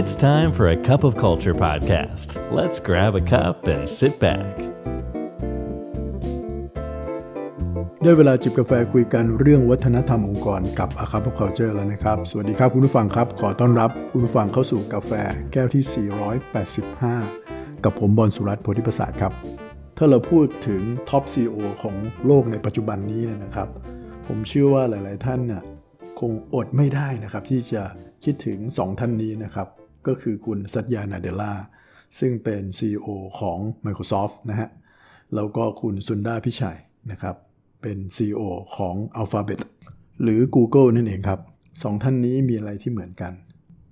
It's time for a cup of culture podcast. Let's grab a cup and sit back. ได้เวลาจิบกาแฟคุยกันเรื่องวัฒนธรรมองค์กรกับ a c u p of Culture แล้วนะครับ สวัสดีครับคุณผู้ฟังครับ ขอต้อนรับคุณผู้ฟังเข้าสู่กาแฟแก้วที่ 485 กับผมบอลสุรัตน์โพธิประสาทครับ ถ้าเราพูดถึงท็อป CEO ของโลกในปัจจุบันนี้เนี่ยนะครับ ผมเชื่อว่าหลาย ๆ ท่านน่ะคงอดไม่ได้นะครับที่จะคิดถึง 2 ท่านนี้นะครับ ก็คือคุณสัตยานาเดลาซึ่งเป็น CEO ของ Microsoft นะฮะ แล้วก็คุณซุนดาพิชัยนะครับ เป็น CEO ของ Alphabet หรือ Google นั่นเองครับสองท่านนี้มีอะไรที่เหมือนกัน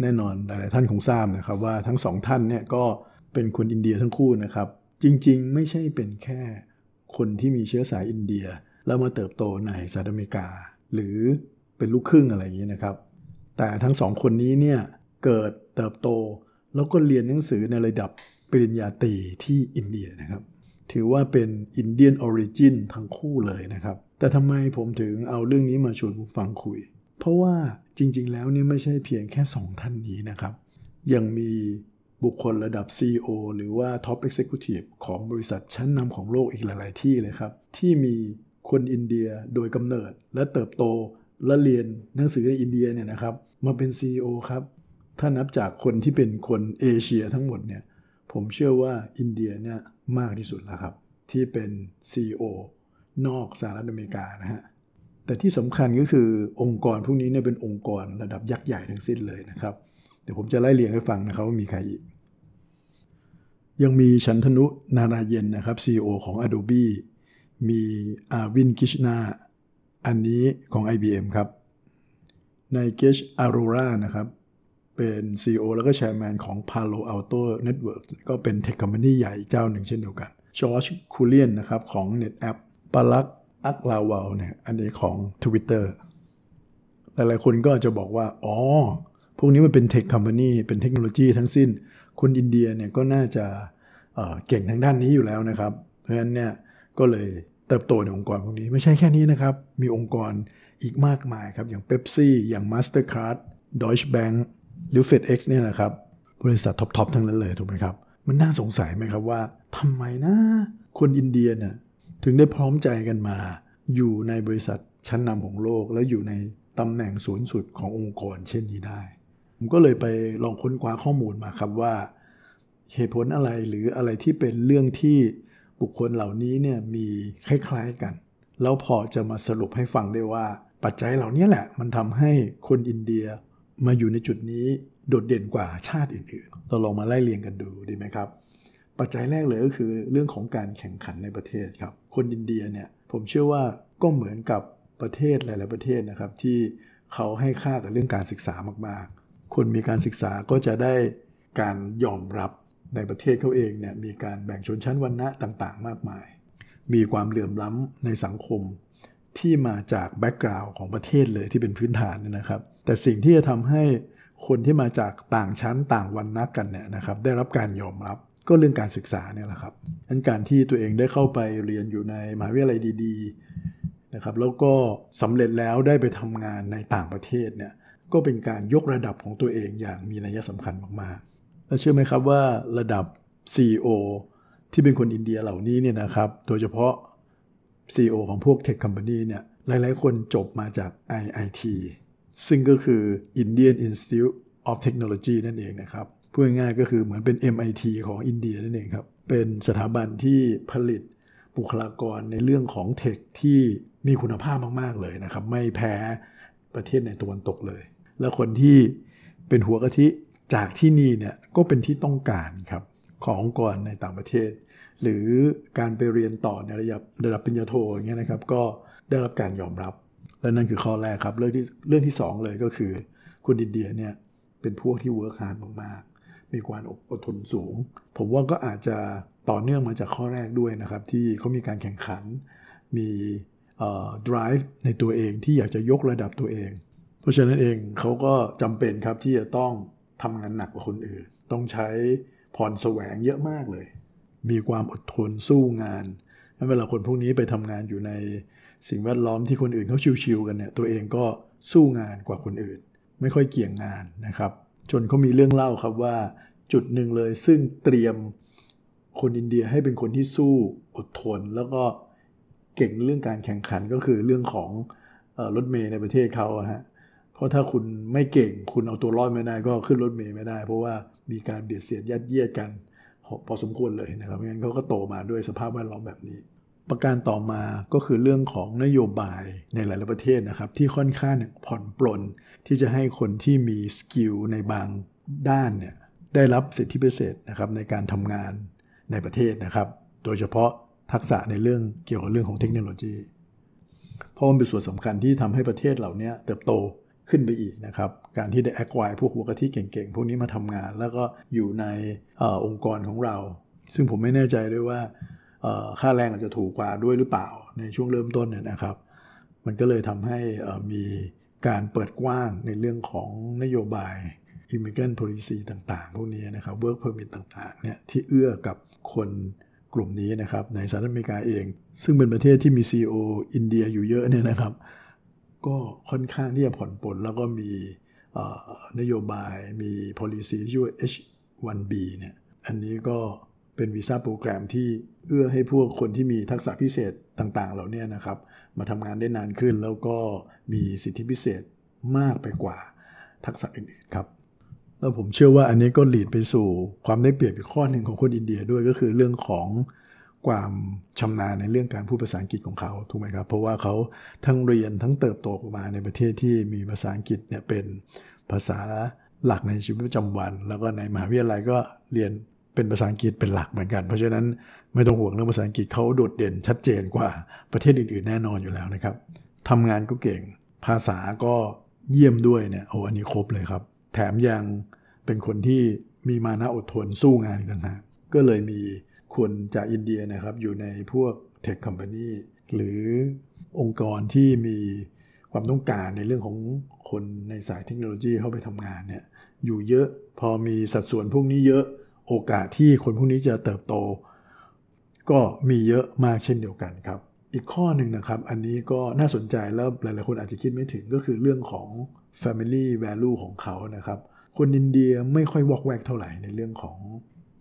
แน่นอนหลายๆท่านคงทราบนะครับว่าทั้งสองท่านเนี่ยก็เป็นคนอินเดียทั้งคู่นะครับ จริงๆ ไม่ใช่เป็นแค่คนที่มีเชื้อสายอินเดีย แล้วมาเติบโตในสหรัฐอเมริกา หรือเป็นลูกครึ่งอะไรอย่างนี้นะครับ แต่ทั้งสองคนนี้เนี่ย เกิดเติบโต แล้วก็เรียนหนังสือในระดับปริญญาตรีที่อินเดียนะครับ ถือว่าเป็น Indian origin ทั้งคู่เลยนะครับ แต่ทำไมผมถึงเอาเรื่องนี้มาชวนผู้ฟังคุย เพราะว่าจริง ๆ แล้วเนี่ยไม่ใช่เพียงแค่ 2 ท่านนี้นะครับ ยังมีบุคคลระดับ CEO หรือว่า Top Executive ของบริษัทชั้นนำของโลกอีกหลาย ๆ ที่เลยครับ ที่มีคนอินเดียโดยกำเนิดและเติบโตและเรียนหนังสือในอินเดียเนี่ยนะครับ มาเป็น CEO ครับ ถ้านับจากคนที่เป็นคนเอเชียทั้งหมดเนี่ยผมเชื่อว่าอินเดียเนี่ยมากที่สุดแล้วครับ ที่เป็น CEO นอกสหรัฐอเมริกานะฮะแต่ที่สำคัญก็คือองค์กรพวกนี้เนี่ยเป็นองค์กรระดับยักษ์ใหญ่ทั้งสิ้นเลยนะครับ เดี๋ยวผมจะไล่เรียงให้ฟังนะครับว่ามีใครอีก ยังมีชันตานู นาราเยนนะครับ CEO ของ Adobe มีอาร์วินด์ กฤษณะอันนี้ของ IBM ครับนิเกชอาโรรานะครับ เป็น CEO แล้วก็ chairman ของ Palo Alto Network ก็เป็น tech company ใหญ่เจ้าหนึ่งเช่นเดียวกันจอร์จคูเรียนนะครับของ NetApp ปารักอักราวาลเนี่ยอันนี้ของ Twitter หลายๆคนก็จะบอกว่า อ๋อ พวกนี้มันเป็นเทคคอมพานีเป็นเทคโนโลยีทั้งสิ้น คนอินเดียเนี่ยก็น่าจะเเก่งทางด้านนี้อยู่แล้วนะครับ เพราะฉะนั้นเนี่ยก็เลยเติบโตในองค์กรพวกนี้ไม่ใช่แค่นี้นะครับ มีองค์กรอีกมากมายครับ อย่าง Pepsi อย่าง Mastercard Deutsche Bank หรือ FedEx เนี่ยนะครับบริษัทท็อปๆทั้งนั้นเลยถูกไหมครับ มันน่าสงสัยไหมครับว่าทำไมนะ คนอินเดียเนี่ยถึงได้พร้อมใจกันมา อยู่ในบริษัทชั้นนำของโลก แล้วอยู่ในตำแหน่งสูงสุดขององค์กรเช่นนี้ได้ ผมก็เลยไปลองค้นคว้าข้อมูลมาครับว่า เหตุผลอะไรหรืออะไรที่เป็นเรื่องที่บุคคลเหล่านี้เนี่ยมีคล้ายๆกัน แล้วพอจะมาสรุปให้ฟังได้ว่าปัจจัยเหล่านี้แหละ มันทำให้คนอินเดีย มาอยู่ในจุดนี้โดดเด่นกว่าชาติอื่นๆ เราลองมาไล่เรียงกันดูดีไหมครับ ปัจจัยแรกเลยก็คือเรื่องของการแข่งขันในประเทศครับ คนอินเดียเนี่ยผมเชื่อว่าก็เหมือนกับประเทศหลาย ๆ ประเทศนะครับ ที่เขาให้ค่ากับเรื่องการศึกษามากๆ คนมีการศึกษาก็จะได้การยอมรับในประเทศเขาเองเนี่ยมีการแบ่งชนชั้นวรรณะต่าง ๆ มากมาย มีความเหลื่อมล้ำในสังคม ที่มาจากแบ็กกราวน์ของประเทศเลยที่เป็นพื้นฐานนะครับ แต่สิ่งที่จะทำให้คนที่มาจากต่างชั้นต่างวรรณะกันเนี่ยนะครับ ได้รับการยอมรับก็เรื่องการศึกษาเนี่ยแหละครับนั้นการที่ตัวเองได้เข้าไปเรียนอยู่ในมหาวิทยาลัยดีๆนะครับ แล้วก็สำเร็จแล้วได้ไปทำงานในต่างประเทศเนี่ย ก็เป็นการยกระดับของตัวเองอย่างมีนัยสำคัญมากๆ แล้วเชื่อไหมครับว่าระดับ CEO ที่เป็นคนอินเดียเหล่านี้เนี่ยนะครับ โดยเฉพาะ CEO ของพวกเทคคอมพานีเนี่ยหลาย ๆ คนจบมาจาก IIT ซึ่งก็คือ Indian Institute of Technology นั่นเองนะครับพูดง่ายๆก็คือเหมือนเป็น MIT ของอินเดียนั่นเองครับ เป็นสถาบันที่ผลิตบุคลากรในเรื่องของเทคที่มีคุณภาพมาก ๆ เลยนะครับ ไม่แพ้ประเทศในตะวันตกเลย และคนที่เป็นหัวกะทิจากที่นี่เนี่ยก็เป็นที่ต้องการครับขององค์กรในต่างประเทศ หรือการไปเรียนต่อในระดับระดับปริญญาโทอย่างเงี้ยนะครับ ก็ได้รับการยอมรับ และนั่นคือข้อแรกครับ เรื่องที่เรื่องที่ 2 เลยก็คือคนอินเดียเนี่ยเป็นพวกที่ work hard มากๆ มีความอดทนสูง ผมว่าก็อาจจะต่อเนื่องมาจากข้อแรกด้วยนะครับ ที่เขามีการแข่งขัน มี drive ในตัวเองที่อยากจะยกระดับตัวเอง เพราะฉะนั้นเองเขาก็จำเป็นครับที่จะต้องทำงานหนักกว่าคนอื่น ต้องใช้พรแสวงเยอะมากเลย มีความอดทนสู้งานเวลาคนพวกนี้ไปทำงานอยู่ในสิ่งแวดล้อมที่คนอื่นเขาชิวๆกันเนี่ยตัวเองก็สู้งานกว่าคนอื่น ไม่ค่อยเกี่ยงงานนะครับ จนเขามีเรื่องเล่าครับว่าจุดหนึ่งเลยซึ่งเตรียมคนอินเดียให้เป็นคนที่สู้อดทน แล้วก็เก่งเรื่องการแข่งขันก็คือเรื่องของรถเมย์ในประเทศเขาฮะเพราะถ้าคุณไม่เก่งคุณเอาตัวรอดไม่ได้ก็ขึ้นรถเมย์ไม่ได้ เพราะว่ามีการเบียดเสียดยัดเยียดกัน พอสมควรเลยนะครับงั้นเขาก็โตมาด้วยสภาพแวดล้อมแบบนี้ ประการต่อมาก็คือเรื่องของนโยบายในหลาย ๆ ประเทศนะครับ ที่ค่อนข้างผ่อนปลนที่จะให้คนที่มี skill ในบางด้านเนี่ยได้รับสิทธิพิเศษนะครับในการทำงานในประเทศนะครับ โดยเฉพาะทักษะในเรื่องเกี่ยวกับเรื่องของเทคโนโลยี เพราะมันเป็นส่วนสำคัญที่ทำให้ประเทศเหล่านี้เติบโต ขึ้นไปอีกนะครับ การที่ได้ acquire พวกหัวกะทิเก่งๆ พวกนี้มาทำงาน แล้วก็อยู่ในอองค์กรของเรา ซึ่งผมไม่แน่ใจด้วยว่าค่าแรงอาจจะถูกกว่าด้วยหรือเปล่าในช่วงเริ่มต้นเนี่ยนะครับ มันก็เลยทำให้มีการเปิดกว้างในเรื่องของนโยบาย immigrant policy ต่างๆ พวกนี้นะครับ work permit ต่างๆเนี่ยที่เอื้อกับคนกลุ่มนี้นะครับในสหรัฐอเมริกาเอง ซึ่งเป็นประเทศที่มี CEO อินเดียอยู่เยอะเนี่ยนะครับ ก็ค่อนข้างที่จะผ่อนปลนแล้วก็มีนโยบายมี policy ที่ชื่อ H1B เนี่ยอันนี้ก็เป็นวีซ่าโปรแกรมที่เอื้อให้พวกคนที่มีทักษะพิเศษต่างๆ เหล่านี้นะครับ มาทำงานได้นานขึ้นแล้วก็มีสิทธิพิเศษมากไปกว่าทักษะอื่นๆครับ แล้วผมเชื่อว่าอันนี้ก็หลีดไปสู่ความได้เปรียบอีกข้อหนึ่งของคนอินเดียด้วยก็คือเรื่องของ ความชำนาญในเรื่องการพูดภาษาอังกฤษของเขาถูกไหมครับ เพราะว่าเขาทั้งเรียนทั้งเติบโตมาในประเทศที่มีภาษาอังกฤษเนี่ยเป็นภาษาหลักในชีวิตประจำวัน แล้วก็ในมหาวิทยาลัยก็เรียนเป็นภาษาอังกฤษเป็นหลักเหมือนกัน เพราะฉะนั้นไม่ต้องห่วงเรื่องภาษาอังกฤษเขาโดดเด่นชัดเจนกว่าประเทศอื่นๆแน่นอนอยู่แล้วนะครับทำงานก็เก่งภาษาก็เยี่ยมด้วยเนี่ยโอ้อันนี้ครบเลยครับ แถมยังเป็นคนที่มีมานะอดทนสู้งานอีกต่างหากก็เลยมี คนจากอินเดียนะครับอยู่ในพวกเทคคอมพานีหรือองค์กรที่มีความต้องการในเรื่องของคนในสายเทคโนโลยีเข้าไปทำงานเนี่ยอยู่เยอะพอมีสัดส่วนพวกนี้เยอะโอกาสที่คนพวกนี้จะเติบโต ก็มีเยอะมากเช่นเดียวกันครับ อีกข้อหนึ่งนะครับ อันนี้ก็น่าสนใจแล้วหลายๆคนอาจจะคิดไม่ถึงก็คือเรื่องของ Family Value ของเขานะครับ คนอินเดียไม่ค่อยวอกแวกเท่าไหร่ในเรื่องของ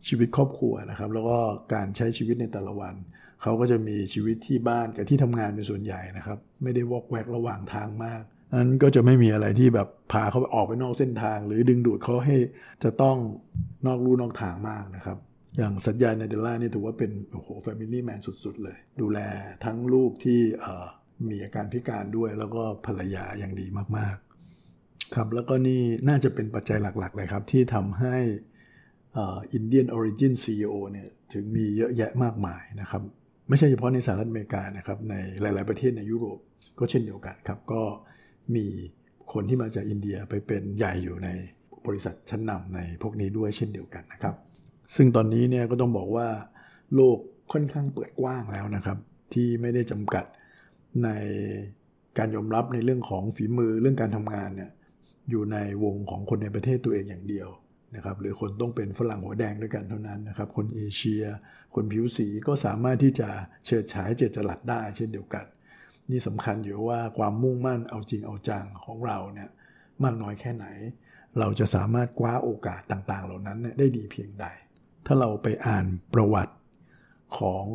ชีวิตครอบครัวนะครับ แล้วก็การใช้ชีวิตในแต่ละวัน เขาก็จะมีชีวิตที่บ้านกับที่ทำงานเป็นส่วนใหญ่นะครับ ไม่ได้วอกแวกระหว่างทางมากนั้นก็จะไม่มีอะไรที่แบบพาเขาออกไปนอกเส้นทาง หรือดึงดูดเขาให้จะต้องนอกลู่นอกทางมากนะครับอย่างสัญญาในเดล่านี่ถือว่าเป็นโอ้โหแฟมิลี่แมนสุด ๆ เลย ดูแลทั้งลูกที่มีอาการพิการด้วย แล้วก็ภรรยาอย่างดีมากๆ ครับแล้วก็นี่น่าจะเป็นปัจจัยหลัก ๆ เลยครับ ที่ทำให้ Indian origin CEO เนี่ยถึงมีเยอะแยะมากมายนะครับ ไม่ใช่เฉพาะในสหรัฐอเมริกานะครับในหลาย ๆประเทศในยุโรปก็เช่นเดียวกันครับ ก็มีคนที่มาจากอินเดียไปเป็นใหญ่อยู่ในบริษัทชั้นนำในพวกนี้ด้วยเช่นเดียวกันนะครับ ซึ่งตอนนี้เนี่ยก็ต้องบอกว่าโลกค่อนข้างเปิดกว้างแล้วนะครับ ที่ไม่ได้จำกัดในการยอมรับในเรื่องของฝีมือเรื่องการทำงานเนี่ยอยู่ในวงของคนในประเทศตัวเองอย่างเดียว นะครับหรือคนต้องเป็นฝรั่งหัวแดงด้วยกันเท่านั้นนะครับ คนเอเชีย คนผิวสีก็สามารถที่จะเฉิดฉายเจตจรัสได้เช่นเดียวกัน นี่สำคัญอยู่ว่าความมุ่งมั่นเอาจริงเอาจังของเราเนี่ยมากน้อยแค่ไหน เราจะสามารถคว้าโอกาสต่างๆ เหล่านั้นได้ดีเพียงใด ถ้าเราไปอ่านประวัติของ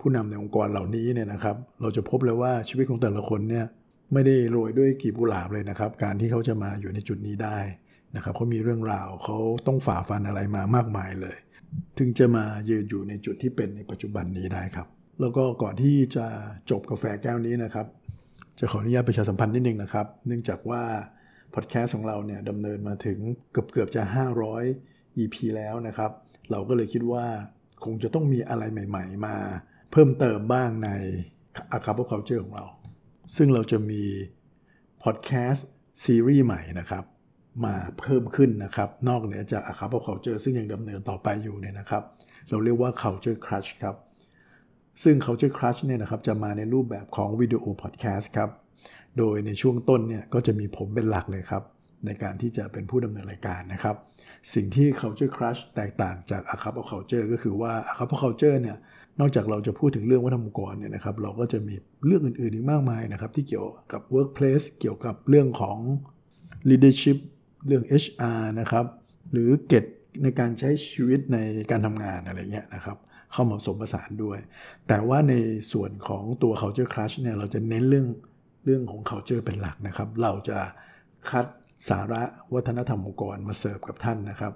ผู้นำในองค์กรเหล่านี้เนี่ยนะครับ เราจะพบเลยว่าชีวิตของแต่ละคนเนี่ยไม่ได้โรยด้วยกีบกุหลาบเลยนะครับ การที่เขาจะมาอยู่ในจุดนี้ได้ นะครับเขามีเรื่องราวเขาต้องฝ่าฟันอะไรมามากมายเลย ถึงจะมายืนอยู่ในจุดที่เป็นในปัจจุบันนี้ได้ครับ แล้วก็ก่อนที่จะจบกาแฟแก้วนี้นะครับ จะขออนุญาตประชาสัมพันธ์นิดนึงนะครับ เนื่องจากว่าพอดแคสต์ของเราเนี่ยดำเนินมาถึงเกือบเกือบจะ 500 EP แล้วนะครับ เราก็เลยคิดว่าคงจะต้องมีอะไรใหม่ ๆ มาเพิ่มเติมบ้างในอาคา p เคาเจอร์ของเรา ซึ่งเราจะมีพอดแคสต์ซีรีส์ใหม่นะครับ มาเพิ่มขึ้นนะครับ นอกเหนือจากอาคาพอ culture ซึ่งยังดำเนินต่อไปอยู่เนี่ยนะครับ เราเรียกว่า culture crush ครับ ซึ่ง culture crush เนี่ยนะครับจะมาในรูปแบบของวิดีโอพอดแคสต์ครับ โดยในช่วงต้นเนี่ยก็จะมีผมเป็นหลักเลยครับ ในการที่จะเป็นผู้ดำเนินรายการนะครับ สิ่งที่ culture crush แตกต่างจากอาคาพอ culture ก็คือว่าอาคาพอ culture เนี่ยนอกจากเราจะพูดถึงเรื่องวัฒนธรรมองค์กรเนี่ยนะครับ เราก็จะมีเรื่องอื่นๆอีกมากมายนะครับ ที่เกี่ยวกับ workplace เกี่ยวกับเรื่องของ leadership เรื่อง HR นะครับ หรือเกตในการใช้ชีวิตในการทำงานอะไรเงี้ยนะครับ เข้ามาผสมผสานด้วย แต่ว่าในส่วนของตัว culture clash เนี่ยเราจะเน้นเรื่องเรื่องของ culture เป็นหลักนะครับ เราจะคัดสาระวัฒนธรรมองค์กรมาเสิร์ฟกับท่านนะครับ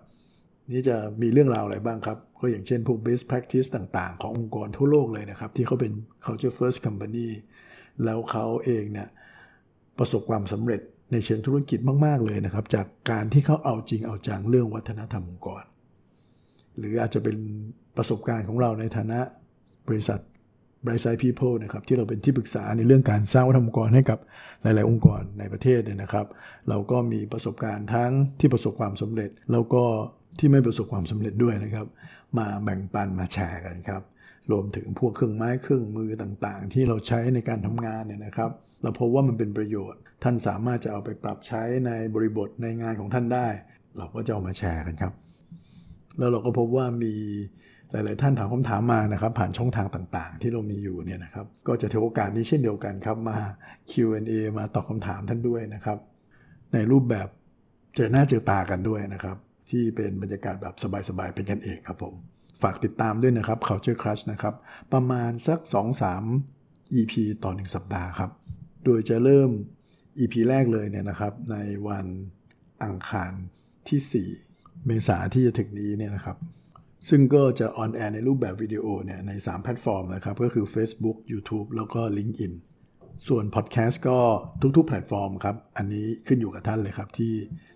นี่จะมีเรื่องราวอะไรบ้างครับ ก็อย่างเช่นพวก best practice ต่าง ๆ ขององค์กรทั่วโลกเลยนะครับ ที่เขาเป็น culture first company แล้วเขาเองเนี่ยประสบความสำเร็จ ในเชิงธุรกิจมาก ๆ เลยนะครับ จากการที่เขาเอาจริงเอาจังเรื่องวัฒนธรรมองค์กร หรืออาจจะเป็นประสบการณ์ของเราในฐานะบริษัท Bright Side People นะครับที่เราเป็นที่ปรึกษาในเรื่องการสร้างวัฒนธรรมองค์กรให้กับหลาย ๆ องค์กรในประเทศเนี่ยนะครับ เราก็มีประสบการณ์ทั้งที่ประสบความสำเร็จ แล้วก็ที่ไม่ประสบความสำเร็จด้วยนะครับ มาแบ่งปันมาแชร์กันครับ รวมถึงพวกเครื่องไม้เครื่องมือต่างๆ ที่เราใช้ในการทำงานเนี่ยนะครับ เราพบว่ามันเป็นประโยชน์ ท่านสามารถจะเอาไปปรับใช้ในบริบทในงานของท่านได้ เราก็จะเอามาแชร์กันครับ แล้วเราก็พบว่ามีหลาย ๆ ท่านถามคำถามมานะครับ ผ่านช่องทางต่างๆ ที่เรามีอยู่เนี่ยนะครับ ก็จะถือโอกาสนี้เช่นเดียวกันครับมา Q&A มาตอบคำถามท่านด้วยนะครับ ในรูปแบบเจอหน้าเจอตากันด้วยนะครับ ที่เป็นบรรยากาศแบบสบาย ๆ เป็นกันเองครับผม ฝากติดตามด้วยนะครับ Culture Crush นะครับ ประมาณสัก 2-3 EP ต่อ 1 สัปดาห์ครับ โดยจะเริ่ม EP แรกเลยเนี่ยนะครับ ในวันอังคารที่ 4 เมษาที่จะถึงนี้เนี่ยนะครับ ซึ่งก็จะ on air ในรูปแบบวิดีโอเนี่ยใน 3 แพลตฟอร์มนะครับ ก็คือ Facebook YouTube แล้วก็ LinkedIn ส่วนพอดแคสต์ก็ทุกๆแพลตฟอร์มครับ อันนี้ขึ้นอยู่กับท่านเลยครับ ที่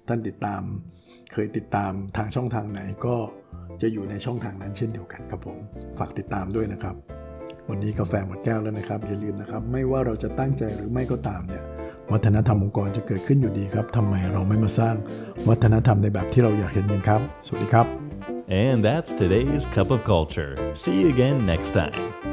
ท่านติดตาม เคยติดตามทางช่องทางไหนก็จะอยู่ในช่องทางนั้นเช่นเดียวกันครับผมฝากติดตามด้วยนะครับ วันนี้กาแฟหมดแก้วแล้วนะครับ อย่าลืมนะครับ ไม่ว่าเราจะตั้งใจหรือไม่ก็ตามเนี่ยวัฒนธรรมองค์กรจะเกิดขึ้นอยู่ดีครับทำไมเราไม่มาสร้างวัฒนธรรมในแบบที่เราอยากเห็นกันครับ สวัสดีครับ And that's today's Cup of Culture. See you again next time.